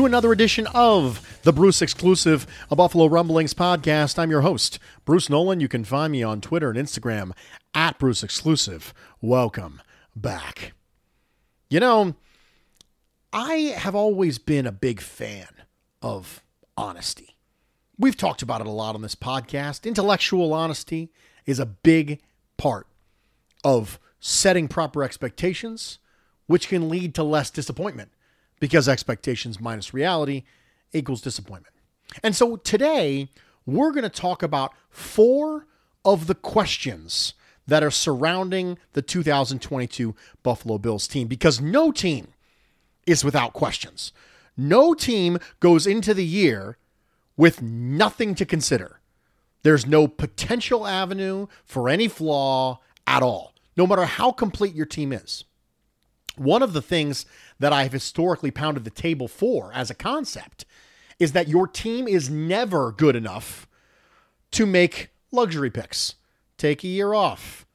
to another edition of the Bruce Exclusive, a Buffalo Rumblings podcast. I'm your host, Bruce Nolan. You can find me on Twitter and Instagram at Bruce Exclusive. Welcome back. You know, I have always been a big fan of honesty. We've talked about it a lot on this podcast. Intellectual honesty is a big part of setting proper expectations, which can lead to less disappointment because expectations minus reality equals disappointment. And so today, we're going to talk about four of the questions that are surrounding the 2022 Buffalo Bills team because no team is without questions. No team goes into the year with nothing to consider. There's no potential avenue for any flaw at all, no matter how complete your team is. One of the things that I've historically pounded the table for as a concept is that your team is never good enough to make luxury picks. Take a year off.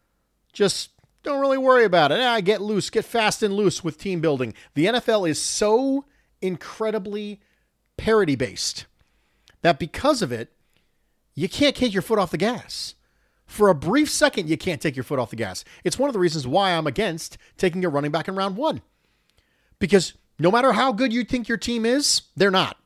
Just don't really worry about it. Ah, get loose, get fast and loose with team building. The NFL is so incredibly parity based that because of it, you can't take your foot off the gas. For a brief second, you can't take your foot off the gas. It's one of the reasons why I'm against taking a running back in round one. Because no matter how good you think your team is, they're not.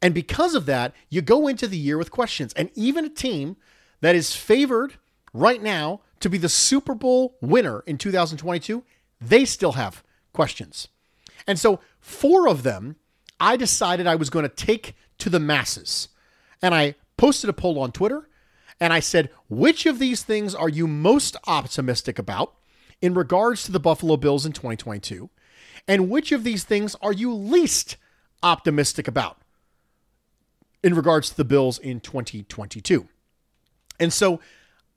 And because of that, you go into the year with questions. And even a team that is favored right now to be the Super Bowl winner in 2022, they still have questions. And so, four of them, I decided I was going to take to the masses. And I posted a poll on Twitter and I said, which of these things are you most optimistic about in regards to the Buffalo Bills in 2022? And which of these things are you least optimistic about in regards to the Bills in 2022? And so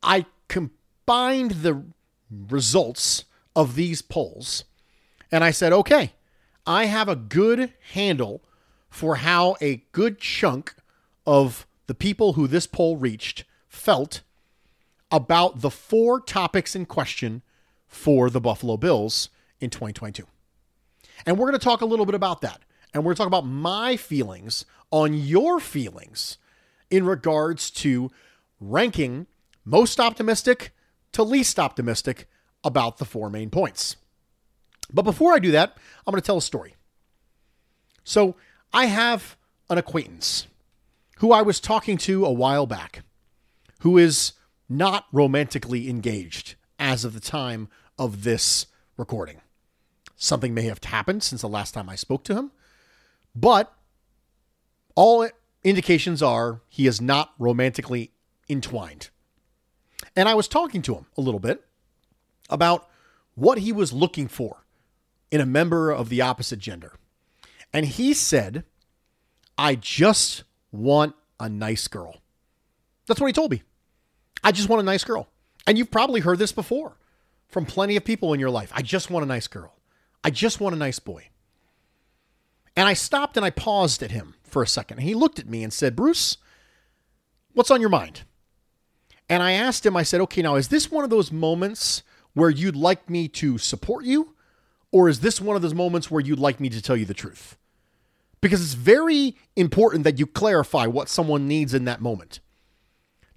I combined the results of these polls and I said, okay, I have a good handle for how a good chunk of the people who this poll reached felt about the four topics in question for the Buffalo Bills in 2022. And we're going to talk a little bit about that. And we're going to talk about my feelings on your feelings in regards to ranking most optimistic to least optimistic about the four main points. But before I do that, I'm going to tell a story. So I have an acquaintance who I was talking to a while back who is not romantically engaged as of the time of this recording. Something may have happened since the last time I spoke to him, but all indications are he is not romantically entwined. And I was talking to him a little bit about what he was looking for in a member of the opposite gender. And he said, I just want a nice girl. That's what he told me. I just want a nice girl. And you've probably heard this before from plenty of people in your life. I just want a nice girl. I just want a nice boy. And I stopped and I paused at him for a second. And He looked at me and said, Bruce, what's on your mind? And I asked him, I said, okay, now is this one of those moments where you'd like me to support you? Or is this one of those moments where you'd like me to tell you the truth? Because it's very important that you clarify what someone needs in that moment.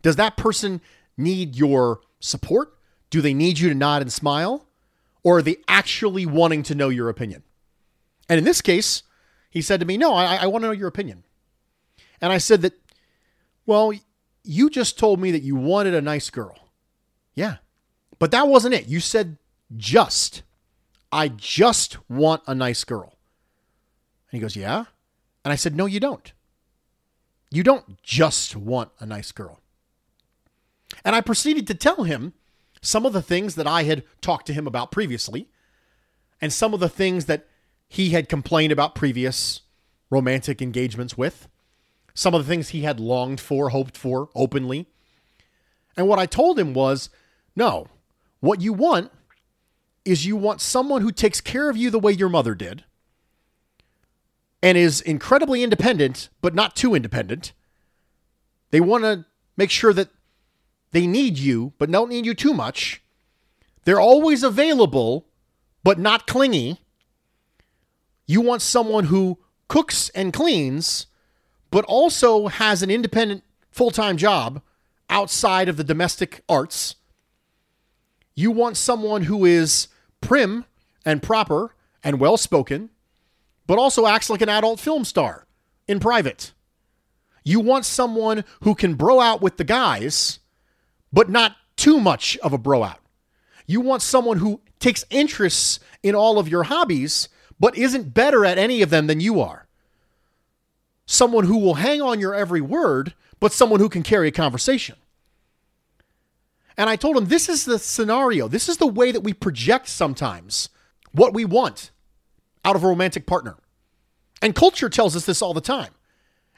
Does that person need your support? Do they need you to nod and smile? Or are they actually wanting to know your opinion? And in this case, he said to me, No, I, I want to know your opinion. And I said that, Well, you just told me that you wanted a nice girl. Yeah. But that wasn't it. You said just. I just want a nice girl. And he goes, Yeah. And I said, No, you don't. You don't just want a nice girl. And I proceeded to tell him some of the things that I had talked to him about previously and some of the things that he had complained about previous romantic engagements with, some of the things he had longed for, hoped for openly. And what I told him was no, what you want is you want someone who takes care of you the way your mother did and is incredibly independent, but not too independent. They want to make sure that they need you, but don't need you too much. They're always available, but not clingy. You want someone who cooks and cleans, but also has an independent full time job outside of the domestic arts. You want someone who is prim and proper and well spoken, but also acts like an adult film star in private. You want someone who can bro out with the guys, but not too much of a bro out. You want someone who takes interests in all of your hobbies, but isn't better at any of them than you are. Someone who will hang on your every word, but someone who can carry a conversation. And I told him this is the scenario. This is the way that we project sometimes what we want out of a romantic partner. And culture tells us this all the time.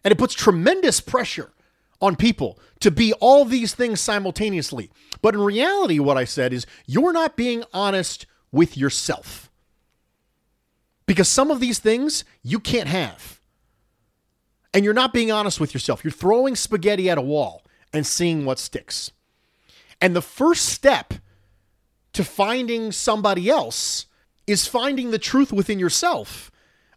And it puts tremendous pressure on people to be all these things simultaneously. But in reality, what I said is you're not being honest with yourself. Because some of these things you can't have. And you're not being honest with yourself. You're throwing spaghetti at a wall and seeing what sticks. And the first step to finding somebody else is finding the truth within yourself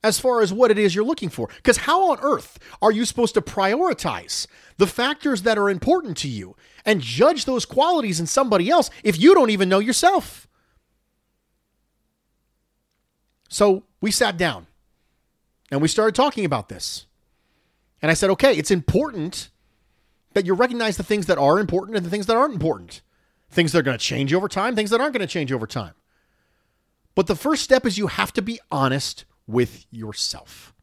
as far as what it is you're looking for. Because how on earth are you supposed to prioritize the factors that are important to you and judge those qualities in somebody else if you don't even know yourself? So we sat down and we started talking about this. And I said, okay, it's important that you recognize the things that are important and the things that aren't important. Things that are going to change over time, things that aren't going to change over time. But the first step is you have to be honest with yourself.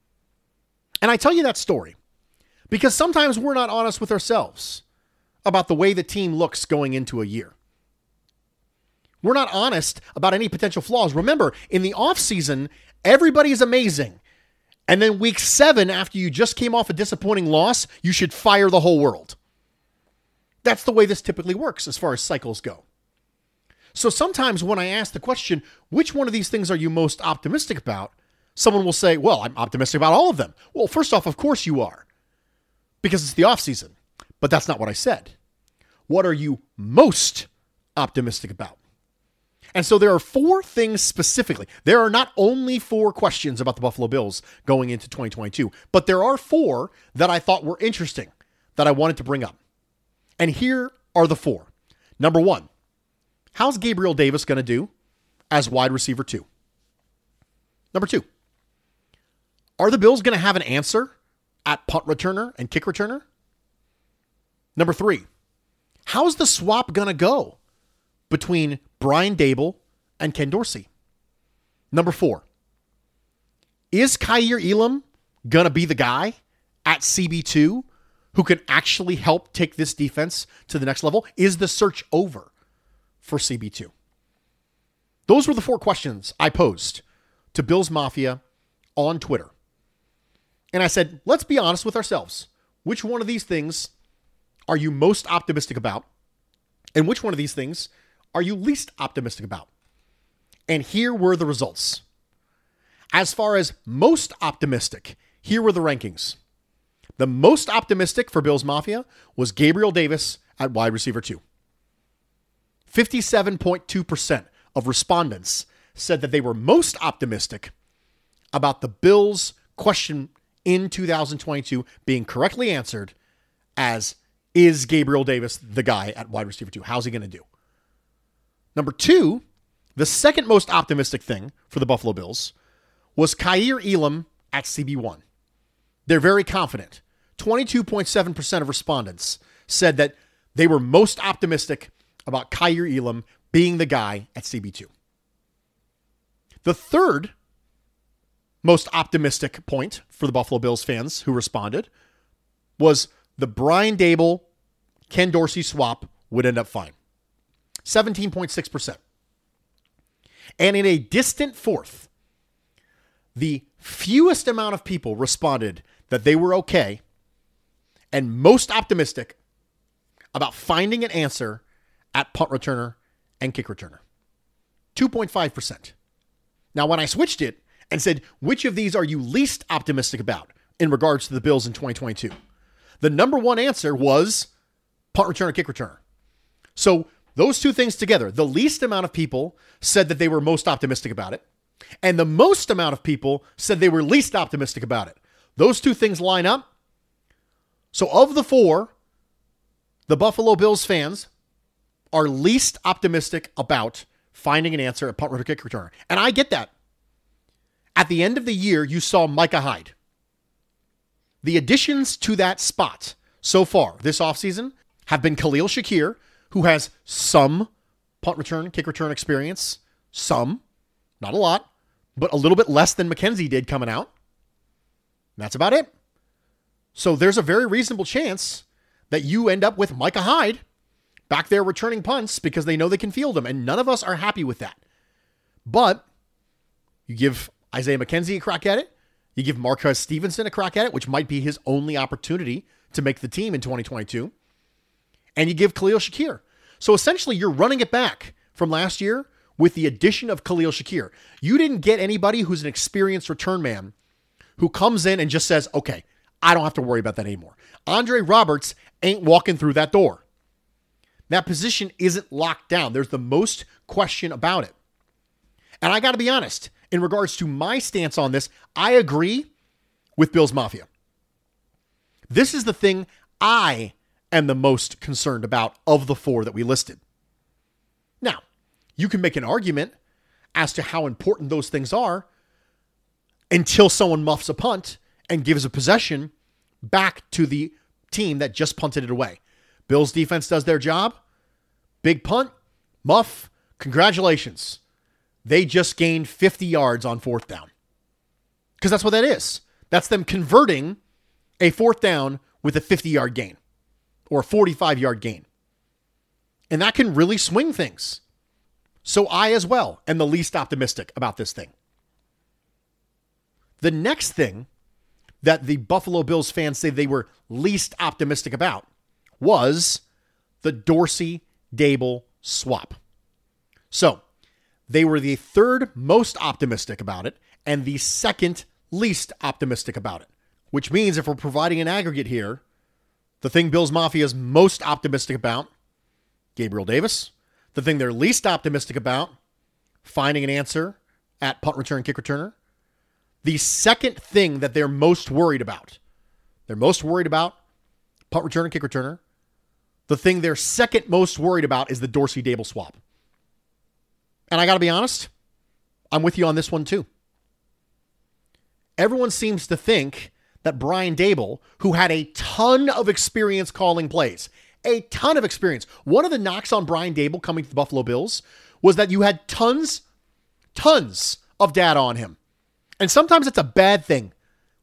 And I tell you that story because sometimes we're not honest with ourselves about the way the team looks going into a year. We're not honest about any potential flaws. Remember, in the offseason, everybody is amazing. And then week seven, after you just came off a disappointing loss, you should fire the whole world. That's the way this typically works as far as cycles go. So sometimes when I ask the question, which one of these things are you most optimistic about? Someone will say, well, I'm optimistic about all of them. Well, first off, of course you are, because it's the off season. But that's not what I said. What are you most optimistic about? And so there are four things specifically. There are not only four questions about the Buffalo Bills going into 2022, but there are four that I thought were interesting that I wanted to bring up. And here are the four. Number one, how's Gabriel Davis going to do as wide receiver two? Number two, are the Bills going to have an answer at punt returner and kick returner? Number three, how's the swap going to go between Brian Daboll and Ken Dorsey? Number four, is Kaiir Elam going to be the guy at CB2 who can actually help take this defense to the next level? Is the search over for CB2? Those were the four questions I posed to Bills Mafia on Twitter. And I said, let's be honest with ourselves. Which one of these things are you most optimistic about? And which one of these things are you least optimistic about? And here were the results. As far as most optimistic, here were the rankings. The most optimistic for Bills Mafia was Gabriel Davis at wide receiver two. 57.2% of respondents said that they were most optimistic about the Bills' question in 2022 being correctly answered as is Gabriel Davis the guy at wide receiver two? How's he going to do? Number two, the second most optimistic thing for the Buffalo Bills was Kaiir Elam at CB1. They're very confident. 22.7% of respondents said that they were most optimistic about Kaiir Elam being the guy at CB2. The third most optimistic point for the Buffalo Bills fans who responded was the Brian Daboll Ken Dorsey swap would end up fine. 17.6%. And in a distant fourth, the fewest amount of people responded that they were okay and most optimistic about finding an answer at punt returner and kick returner. 2.5%. Now, when I switched it and said, which of these are you least optimistic about in regards to the Bills in 2022? The number one answer was punt return returner, kick returner. So those two things together, the least amount of people said that they were most optimistic about it, and the most amount of people said they were least optimistic about it. Those two things line up. So of the four, the Buffalo Bills fans are least optimistic about finding an answer at punt returner, kick returner. And I get that. At the end of the year, you saw Micah Hyde. The additions to that spot so far this offseason have been Khalil Shakir, who has some punt return, kick return experience, some, not a lot, but a little bit less than McKenzie did coming out. That's about it. So there's a very reasonable chance that you end up with Micah Hyde back there returning punts because they know they can field them, and none of us are happy with that. But you give Isaiah McKenzie a crack at it. You give Marquez Stevenson a crack at it, which might be his only opportunity to make the team in 2022 and you give Khalil Shakir. So essentially, you're running it back from last year with the addition of Khalil Shakir. You didn't get anybody who's an experienced return man who comes in and just says, okay, I don't have to worry about that anymore. Andre Roberts ain't walking through that door. That position isn't locked down. There's the most question about it. And I got to be honest, in regards to my stance on this, I agree with Bills Mafia. This is the thing I am the most concerned about of the four that we listed. Now, you can make an argument as to how important those things are until someone muffs a punt and gives a possession back to the team that just punted it away. Bills defense does their job. Big punt, muff, congratulations. They just gained 50 yards on fourth down. Because that's what that is. That's them converting a fourth down with a 50 yard gain or a 45 yard gain. And that can really swing things. So I, as well, am the least optimistic about this thing. The next thing that the Buffalo Bills fans say they were least optimistic about was the Dorsey Daboll swap. So they were the third most optimistic about it and the second least optimistic about it, which means if we're providing an aggregate here, the thing Bills Mafia is most optimistic about, Gabriel Davis. The thing they're least optimistic about, finding an answer at punt return, kick returner. The second thing that they're most worried about, they're most worried about punt returner, kick returner. The thing they're second most worried about is the Dorsey Daboll swap. And I got to be honest, I'm with you on this one too. Everyone seems to think that Brian Daboll, who had a ton of experience calling plays, a ton of experience. One of the knocks on Brian Daboll coming to the Buffalo Bills was that you had tons, tons of data on him. And sometimes it's a bad thing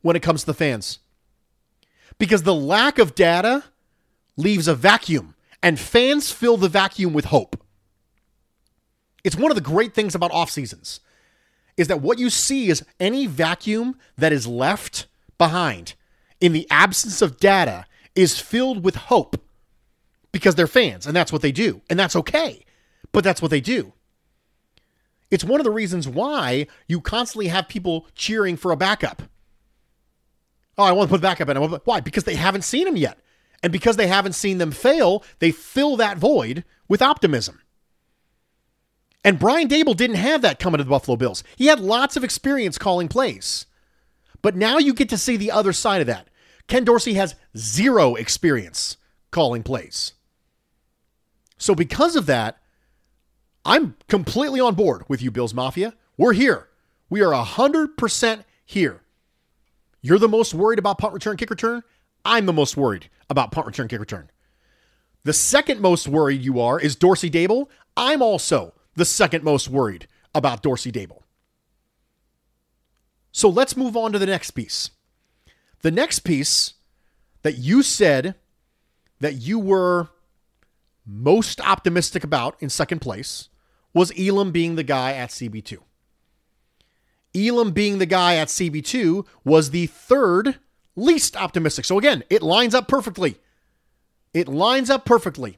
when it comes to the fans. Because the lack of data leaves a vacuum, and fans fill the vacuum with hope. It's one of the great things about off seasons is that what you see is any vacuum that is left behind in the absence of data is filled with hope because they're fans and that's what they do. And that's okay. But that's what they do. It's one of the reasons why you constantly have people cheering for a backup. Oh, I want to put backup in. Why? Because they haven't seen him yet. And because they haven't seen them fail, they fill that void with optimism. And Brian Daboll didn't have that coming to the Buffalo Bills. He had lots of experience calling plays. But now you get to see the other side of that. Ken Dorsey has zero experience calling plays. So, because of that, I'm completely on board with you, Bills Mafia. We're here. We are 100% here. You're the most worried about punt return, kick return. I'm the most worried about punt return, kick return. The second most worried you are is Dorsey Daboll. I'm also the second most worried about Dorsey Daboll. So let's move on to the next piece. The next piece that you said that you were most optimistic about in second place was Elam being the guy at CB2. Elam being the guy at CB2 was the third least optimistic. So again, it lines up perfectly. It lines up perfectly.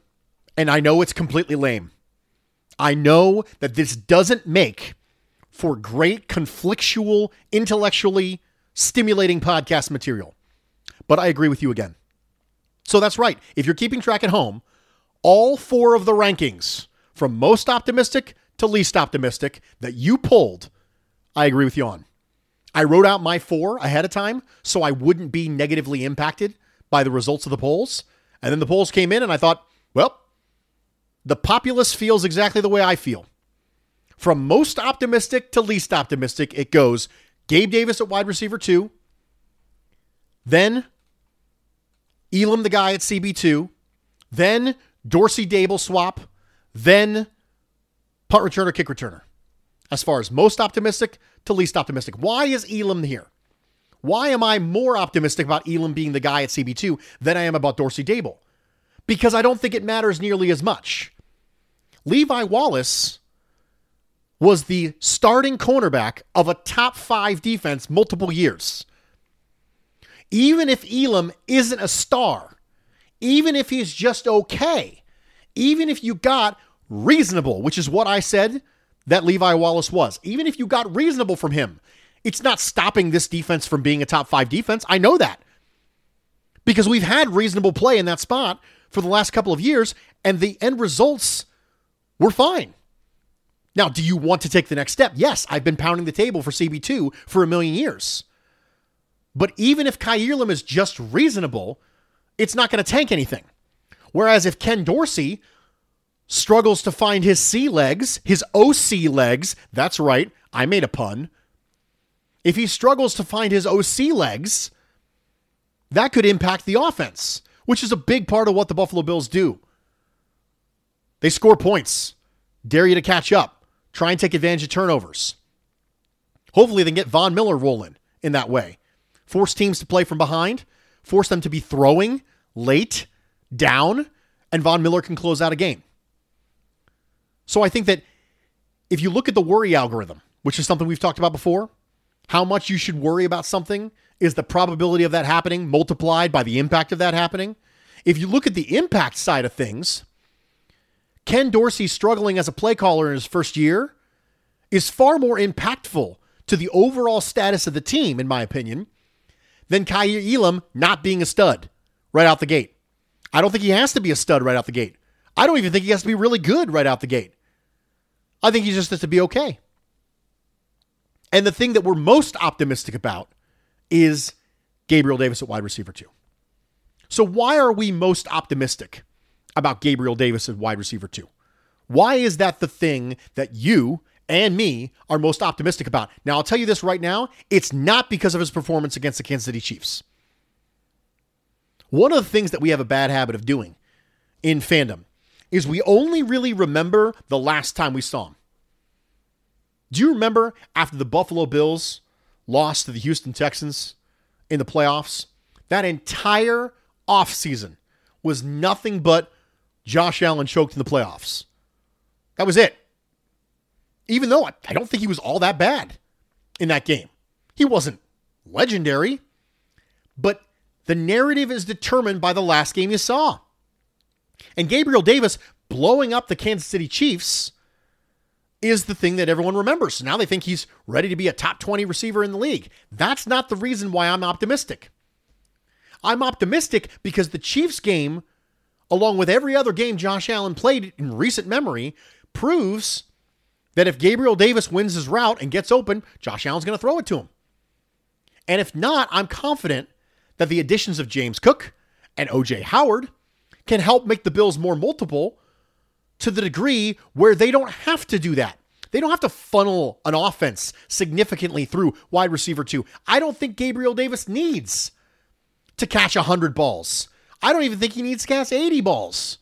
And I know it's completely lame. I know that this doesn't make for great conflictual, intellectually stimulating podcast material. But I agree with you again. So that's right. If you're keeping track at home, all four of the rankings from most optimistic to least optimistic that you pulled, I agree with you on. I wrote out my four ahead of time so I wouldn't be negatively impacted by the results of the polls. And then the polls came in, and I thought, well, the populace feels exactly the way I feel. From most optimistic to least optimistic, it goes Gabe Davis at wide receiver two, then Elam, the guy at CB2, then Dorsey Daboll swap, then punt returner, kick returner. As far as most optimistic to least optimistic. Why is Elam here? Why am I more optimistic about Elam being the guy at CB2 than I am about Dorsey Daboll? Because I don't think it matters nearly as much. Levi Wallace was the starting cornerback of a top five defense multiple years. Even if Elam isn't a star, even if he's just okay, even if you got reasonable, which is what I said that Levi Wallace was, even if you got reasonable from him, it's not stopping this defense from being a top five defense. I know that because we've had reasonable play in that spot for the last couple of years, and the end results were fine. Now, do you want to take the next step? Yes, I've been pounding the table for CB2 for a million years. But even if Kaiir is just reasonable, it's not going to tank anything. Whereas if Ken Dorsey struggles to find his C legs, his OC legs, that's right, I made a pun. If he struggles to find his OC legs, that could impact the offense, which is a big part of what the Buffalo Bills do. They score points, dare you to catch up, try and take advantage of turnovers. Hopefully, they can get Von Miller rolling in that way. Force teams to play from behind, force them to be throwing late, down, and Von Miller can close out a game. So I think that if you look at the worry algorithm, which is something we've talked about before, how much you should worry about something is the probability of that happening multiplied by the impact of that happening. If you look at the impact side of things, Ken Dorsey struggling as a play caller in his first year is far more impactful to the overall status of the team, in my opinion, than Kaiir Elam not being a stud right out the gate. I don't think he has to be a stud right out the gate. I don't even think he has to be really good right out the gate. I think he just has to be okay. And the thing that we're most optimistic about is Gabriel Davis at wide receiver, two. So, why are we most optimistic about Gabriel Davis at wide receiver, two? Why is that the thing that you and me are most optimistic about? Now, I'll tell you this right now it's not because of his performance against the Kansas City Chiefs. One of the things that we have a bad habit of doing in fandom is we only really remember the last time we saw him. Do you remember after the Buffalo Bills lost to the Houston Texans in the playoffs? That entire offseason was nothing but Josh Allen choked in the playoffs. That was it. Even though I don't think he was all that bad in that game. He wasn't legendary, but the narrative is determined by the last game you saw. And Gabriel Davis blowing up the Kansas City Chiefs is the thing that everyone remembers. Now they think he's ready to be a top 20 receiver in the league. That's not the reason why I'm optimistic. I'm optimistic because the Chiefs game, along with every other game Josh Allen played in recent memory, proves that if Gabriel Davis wins his route and gets open, Josh Allen's going to throw it to him. And if not, I'm confident that the additions of James Cook and OJ Howard can help make the Bills more multiple to the degree where they don't have to do that. They don't have to funnel an offense significantly through wide receiver two. I don't think Gabriel Davis needs to catch 100 balls. I don't even think he needs to cast 80 balls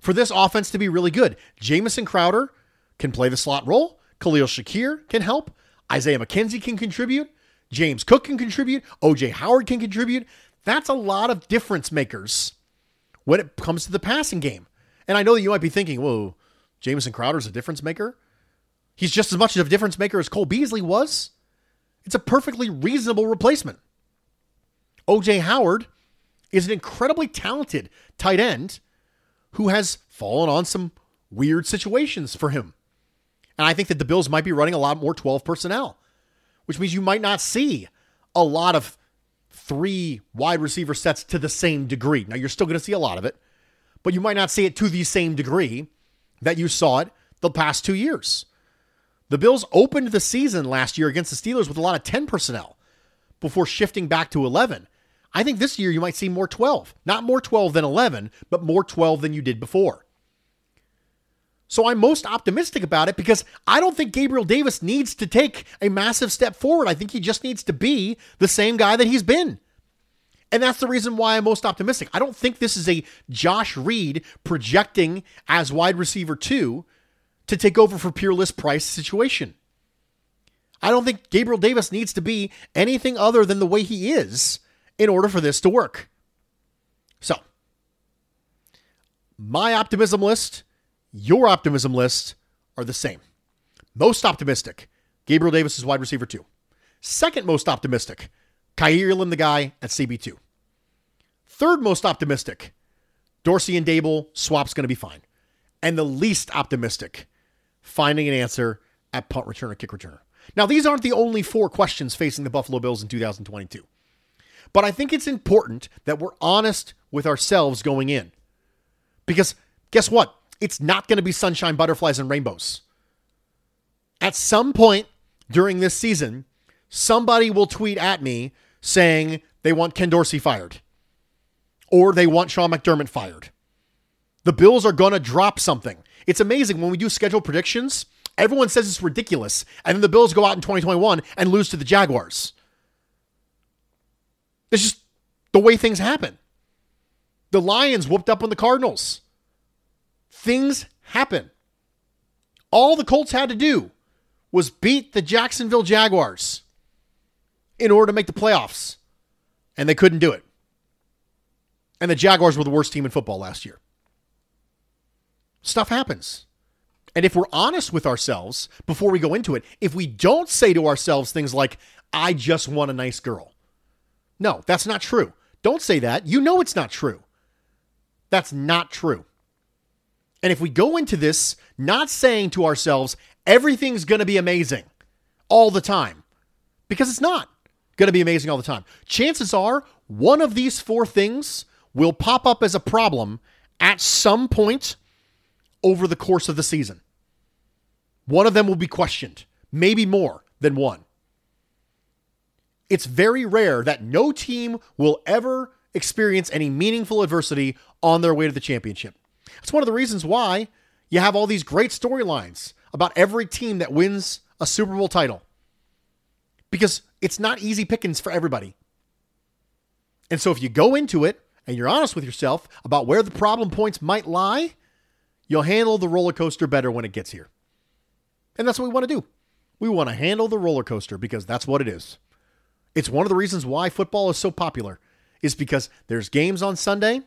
for this offense to be really good. Jamison Crowder can play the slot role. Khalil Shakir can help. Isaiah McKenzie can contribute. James Cook can contribute. OJ Howard can contribute. That's a lot of difference makers when it comes to the passing game. And I know that you might be thinking, whoa, Jamison Crowder's a difference maker. He's just as much of a difference maker as Cole Beasley was. It's a perfectly reasonable replacement. OJ Howard is an incredibly talented tight end who has fallen on some weird situations for him. And I think that the Bills might be running a lot more 12 personnel, which means you might not see a lot of three wide receiver sets to the same degree. Now, you're still going to see a lot of it, but you might not see it to the same degree that you saw it the past two years. The Bills opened the season last year against the Steelers with a lot of 10 personnel before shifting back to 11. I think this year you might see more 12. Not more 12 than 11, but more 12 than you did before. So I'm most optimistic about it because I don't think Gabriel Davis needs to take a massive step forward. I think he just needs to be the same guy that he's been. And that's the reason why I'm most optimistic. I don't think this is a Josh Reed projecting as wide receiver two to take over for Peerless Price situation. I don't think Gabriel Davis needs to be anything other than the way he is in order for this to work. So, my optimism list, your optimism list are the same. Most optimistic, Gabriel Davis is wide receiver two. Second most optimistic, Kaiir Elam, the guy at CB2. Third most optimistic, Dorsey and Daboll, swap's going to be fine. And the least optimistic, finding an answer at punt returner, kick returner. Now, these aren't the only four questions facing the Buffalo Bills in 2022. But I think it's important that we're honest with ourselves going in. Because guess what? It's not going to be sunshine, butterflies, and rainbows. At some point during this season, somebody will tweet at me saying they want Ken Dorsey fired or they want Sean McDermott fired. The Bills are going to drop something. It's amazing when we do schedule predictions, everyone says it's ridiculous. And then the Bills go out in 2021 and lose to the Jaguars. It's just the way things happen. The Lions whooped up on the Cardinals. Things happen. All the Colts had to do was beat the Jacksonville Jaguars in order to make the playoffs, and they couldn't do it. And the Jaguars were the worst team in football last year. Stuff happens. And if we're honest with ourselves before we go into it, if we don't say to ourselves things like, I just want a nice girl, no, that's not true. Don't say that. You know it's not true. That's not true. And if we go into this not saying to ourselves, everything's going to be amazing all the time, because it's not going to be amazing all the time, chances are one of these four things will pop up as a problem at some point over the course of the season. One of them will be questioned, maybe more than one it's very rare that no team will ever experience any meaningful adversity on their way to the championship. It's one of the reasons why you have all these great storylines about every team that wins a Super Bowl title. Because it's not easy pickings for everybody. And so if you go into it and you're honest with yourself about where the problem points might lie, you'll handle the roller coaster better when it gets here. And that's what we want to do. We want to handle the roller coaster because that's what it is. It's one of the reasons why football is so popular is because there's games on Sunday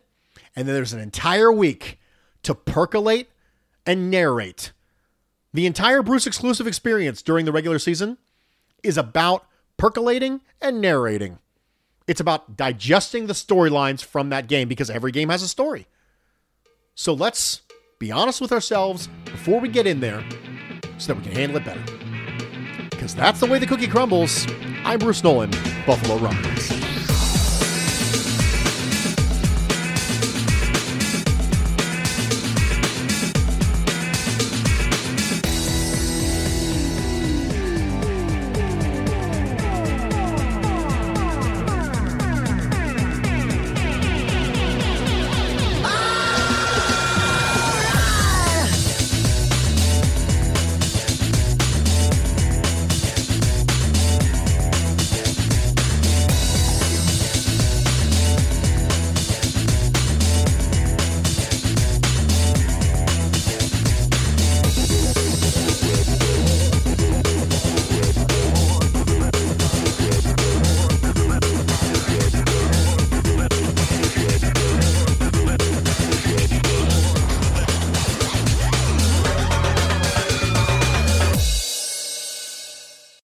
and then there's an entire week to percolate and narrate. The entire Bruce exclusive experience during the regular season is about percolating and narrating. It's about digesting the storylines from that game because every game has a story. So let's be honest with ourselves before we get in there so that we can handle it better. Because that's the way the cookie crumbles. I'm Bruce Nolan, Buffalo Rumblings.